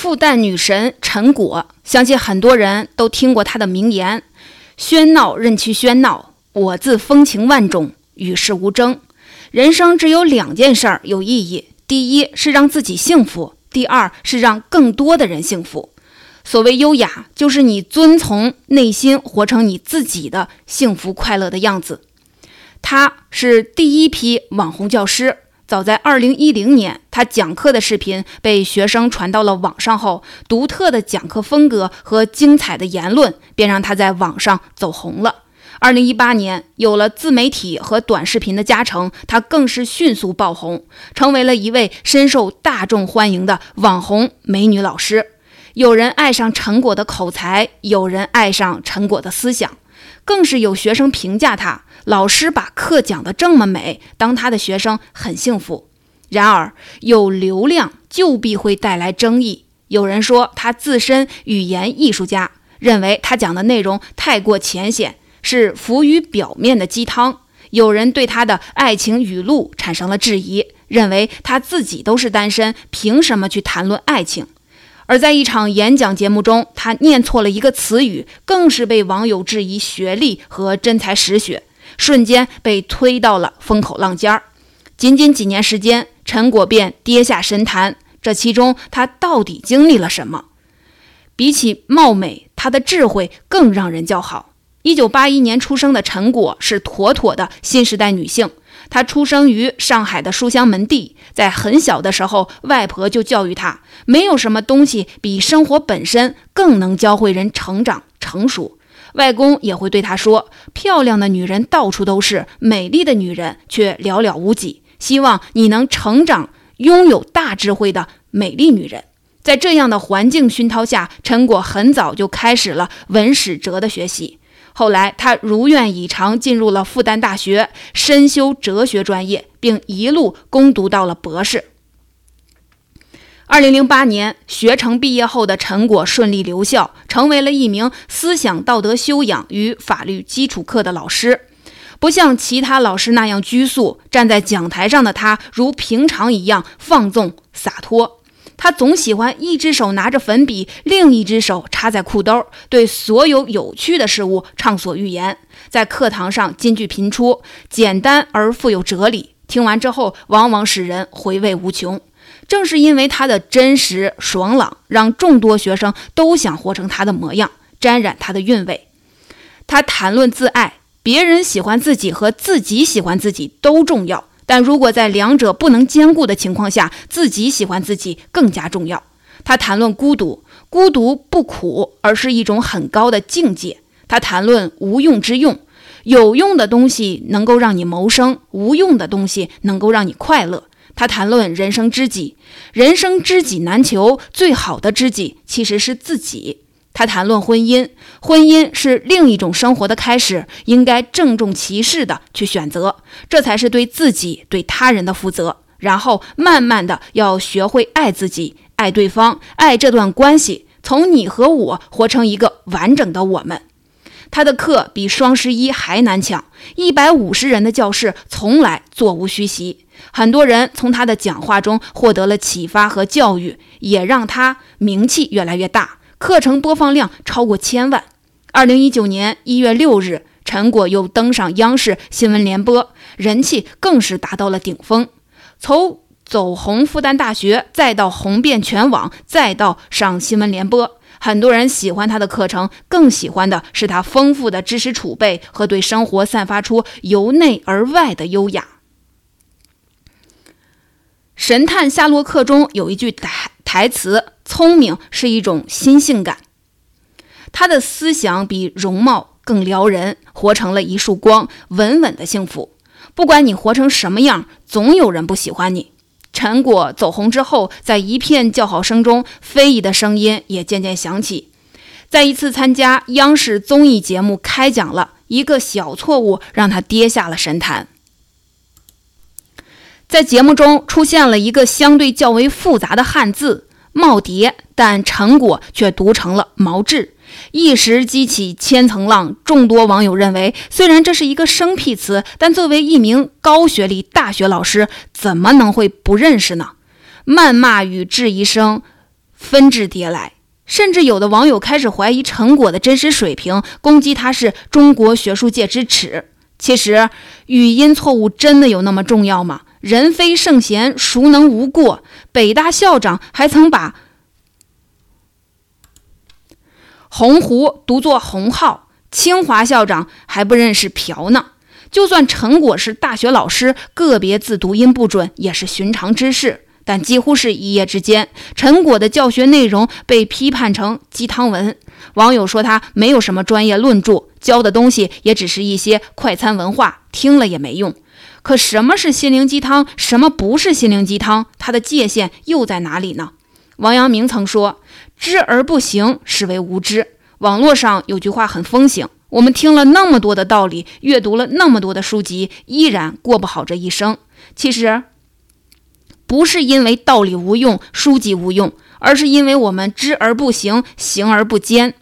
复旦女神陈果，相信很多人都听过她的名言：“喧闹任其喧闹，我自风情万种，与世无争。”人生只有两件事儿有意义：第一是让自己幸福，第二是让更多的人幸福。所谓优雅，就是你遵从内心，活成你自己的幸福快乐的样子。她是第一批网红教师。早在2010年，他讲课的视频被学生传到了网上后，独特的讲课风格和精彩的言论便让他在网上走红了。2018年，有了自媒体和短视频的加成，他更是迅速爆红，成为了一位深受大众欢迎的网红美女老师。有人爱上陈果的口才，有人爱上陈果的思想，更是有学生评价他。老师把课讲得这么美，当他的学生很幸福。然而，有流量就必会带来争议。有人说他自身语言艺术家，认为他讲的内容太过浅显，是浮于表面的鸡汤。有人对他的爱情语录产生了质疑，认为他自己都是单身，凭什么去谈论爱情？而在一场演讲节目中，他念错了一个词语，更是被网友质疑学历和真才实学。瞬间被推到了风口浪尖儿，仅仅几年时间，陈果便跌下神坛。这其中，他到底经历了什么？比起貌美，他的智慧更让人叫好。一九八一年出生的陈果是妥妥的新时代女性。她出生于上海的书香门第，在很小的时候，外婆就教育她：没有什么东西比生活本身更能教会人成长成熟。外公也会对他说：“漂亮的女人到处都是，美丽的女人却寥寥无几。希望你能成长，拥有大智慧的美丽女人。”在这样的环境熏陶下，陈果很早就开始了文史哲的学习。后来，他如愿以偿进入了复旦大学，深修哲学专业，并一路攻读到了博士。二零零八年学成毕业后的陈果顺利留校，成为了一名思想道德修养与法律基础课的老师。不像其他老师那样拘束，站在讲台上的他如平常一样放纵洒脱。他总喜欢一只手拿着粉笔，另一只手插在裤兜，对所有有趣的事物畅所欲言。在课堂上金句频出，简单而富有哲理，听完之后往往使人回味无穷。正是因为他的真实爽朗，让众多学生都想活成他的模样，沾染他的韵味。他谈论自爱，别人喜欢自己和自己喜欢自己都重要，但如果在两者不能兼顾的情况下，自己喜欢自己更加重要。他谈论孤独，孤独不苦，而是一种很高的境界。他谈论无用之用，有用的东西能够让你谋生，无用的东西能够让你快乐。他谈论人生知己，人生知己难求，最好的知己其实是自己。他谈论婚姻，婚姻是另一种生活的开始，应该郑重其事的去选择，这才是对自己、对他人的负责。然后慢慢的要学会爱自己，爱对方，爱这段关系，从你和我活成一个完整的我们。他的课比双十一还难抢，一百五十人的教室从来座无虚席。很多人从他的讲话中获得了启发和教育，也让他名气越来越大，课程播放量超过千万。二零一九年一月六日，陈果又登上央视新闻联播，人气更是达到了顶峰。从走红复旦大学，再到红遍全网，再到上新闻联播，很多人喜欢他的课程，更喜欢的是他丰富的知识储备和对生活散发出由内而外的优雅。神探夏洛克中有一句台台词：“聪明是一种新性感。”他的思想比容貌更撩人，活成了一束光，稳稳的幸福。不管你活成什么样，总有人不喜欢你。陈果走红之后，在一片叫好声中，非议的声音也渐渐响起。在一次参加央视综艺节目开讲了一个小错误，让他跌下了神坛。在节目中出现了一个相对较为复杂的汉字“耄耋”，但陈果却读成了“毛志”，一时激起千层浪。众多网友认为，虽然这是一个生僻词，但作为一名高学历大学老师，怎么能会不认识呢？谩骂与质疑声纷至迭来。甚至有的网友开始怀疑陈果的真实水平，攻击他是中国学术界之耻。其实，语音错误真的有那么重要吗？人非圣贤，孰能无过？北大校长还曾把“鸿鹄”读作“鸿浩”，清华校长还不认识“瓢”呢。就算陈果是大学老师，个别字读音不准也是寻常之事。但几乎是一夜之间，陈果的教学内容被批判成鸡汤文。网友说他没有什么专业论著，教的东西也只是一些快餐文化，听了也没用。可什么是心灵鸡汤，什么不是心灵鸡汤？它的界限又在哪里呢？王阳明曾说：“知而不行，是为无知。”网络上有句话很风行：我们听了那么多的道理，阅读了那么多的书籍，依然过不好这一生。其实。不是因为道理无用、书籍无用，而是因为我们知而不行，行而不坚。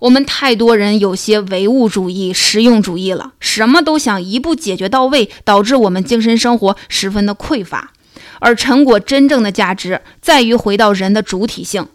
我们太多人有些唯物主义、实用主义了，什么都想一步解决到位，导致我们精神生活十分的匮乏。而成果真正的价值在于回到人的主体性。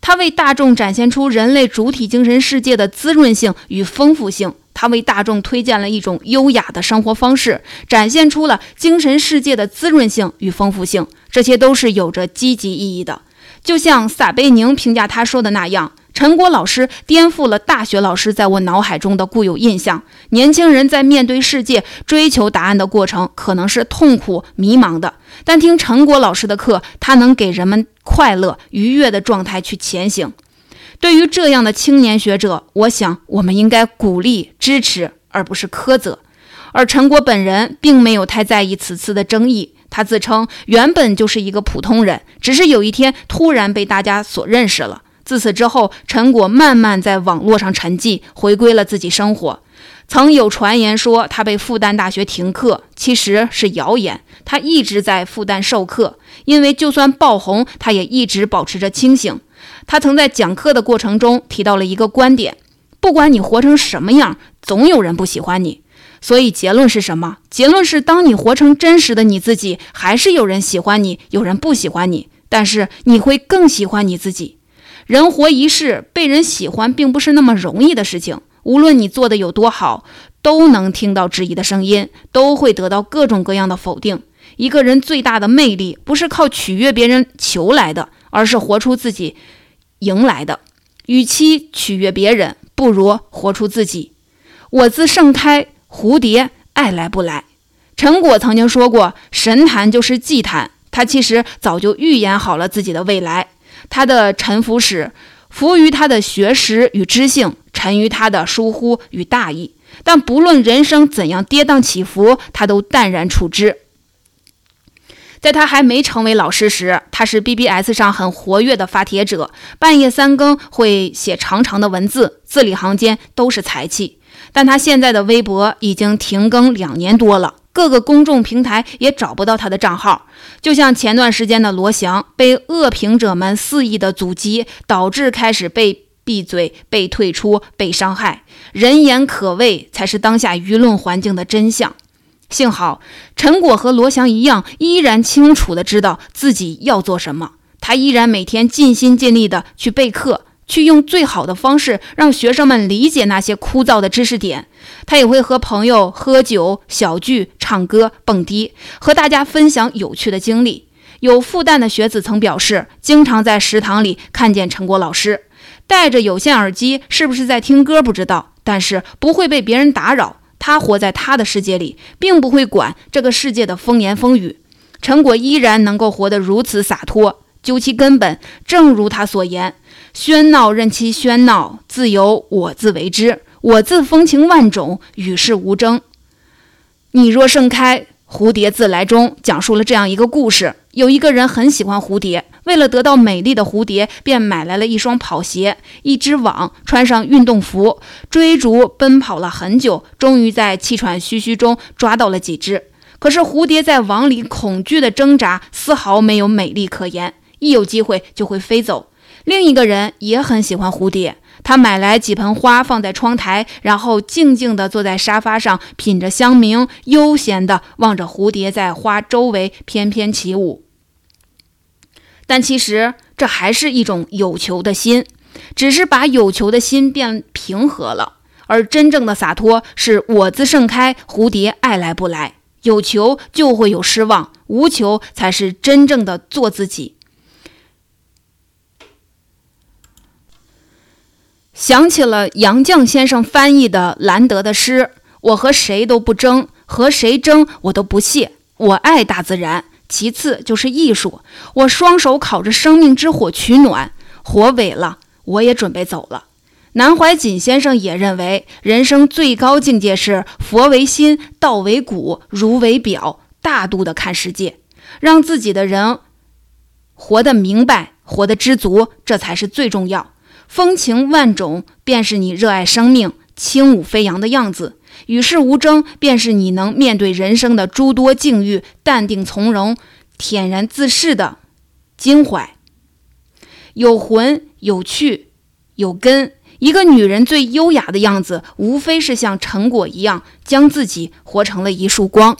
它为大众展现出人类主体精神世界的滋润性与丰富性，它为大众推荐了一种优雅的生活方式，展现出了精神世界的滋润性与丰富性，这些都是有着积极意义的。就像撒贝宁评价他说的那样。陈果老师颠覆了大学老师在我脑海中的固有印象。年轻人在面对世界、追求答案的过程，可能是痛苦、迷茫的。但听陈果老师的课，他能给人们快乐、愉悦的状态去前行。对于这样的青年学者，我想我们应该鼓励、支持，而不是苛责。而陈果本人并没有太在意此次的争议，他自称原本就是一个普通人，只是有一天突然被大家所认识了。自此之后，陈果慢慢在网络上沉寂，回归了自己生活。曾有传言说他被复旦大学停课，其实是谣言。他一直在复旦授课，因为就算爆红，他也一直保持着清醒。他曾在讲课的过程中提到了一个观点：不管你活成什么样，总有人不喜欢你。所以结论是什么？结论是，当你活成真实的你自己，还是有人喜欢你，有人不喜欢你，但是你会更喜欢你自己。人活一世，被人喜欢并不是那么容易的事情。无论你做的有多好，都能听到质疑的声音，都会得到各种各样的否定。一个人最大的魅力，不是靠取悦别人求来的，而是活出自己迎来的。与其取悦别人，不如活出自己。我自盛开，蝴蝶爱来不来。陈果曾经说过：“神坛就是祭坛。”他其实早就预言好了自己的未来。他的沉浮史，浮于他的学识与知性，沉于他的疏忽与大意。但不论人生怎样跌宕起伏，他都淡然处之。在他还没成为老师时，他是 BBS 上很活跃的发帖者，半夜三更会写长长的文字，字里行间都是才气。但他现在的微博已经停更两年多了。各个公众平台也找不到他的账号，就像前段时间的罗翔被恶评者们肆意的阻击，导致开始被闭嘴、被退出、被伤害。人言可畏才是当下舆论环境的真相。幸好陈果和罗翔一样，依然清楚的知道自己要做什么，他依然每天尽心尽力的去备课。去用最好的方式让学生们理解那些枯燥的知识点。他也会和朋友喝酒、小聚、唱歌、蹦迪，和大家分享有趣的经历。有复旦的学子曾表示，经常在食堂里看见陈果老师戴着有线耳机，是不是在听歌不知道，但是不会被别人打扰。他活在他的世界里，并不会管这个世界的风言风语。陈果依然能够活得如此洒脱，究其根本，正如他所言。喧闹任其喧闹，自有我自为之。我自风情万种，与世无争。你若盛开，蝴蝶自来。中讲述了这样一个故事：有一个人很喜欢蝴蝶，为了得到美丽的蝴蝶，便买来了一双跑鞋、一只网，穿上运动服，追逐奔跑了很久，终于在气喘吁吁中抓到了几只。可是蝴蝶在网里恐惧的挣扎，丝毫没有美丽可言，一有机会就会飞走。另一个人也很喜欢蝴蝶，他买来几盆花放在窗台，然后静静地坐在沙发上，品着香茗，悠闲地望着蝴蝶在花周围翩翩起舞。但其实这还是一种有求的心，只是把有求的心变平和了。而真正的洒脱是我自盛开，蝴蝶爱来不来。有求就会有失望，无求才是真正的做自己。想起了杨绛先生翻译的兰德的诗：“我和谁都不争，和谁争我都不屑。我爱大自然，其次就是艺术。我双手烤着生命之火取暖，火萎了，我也准备走了。”南怀瑾先生也认为，人生最高境界是佛为心，道为骨，儒为表，大度的看世界，让自己的人活得明白，活得知足，这才是最重要。风情万种，便是你热爱生命、轻舞飞扬的样子；与世无争，便是你能面对人生的诸多境遇，淡定从容、恬然自适的襟怀。有魂，有趣，有根。一个女人最优雅的样子，无非是像陈果一样，将自己活成了一束光。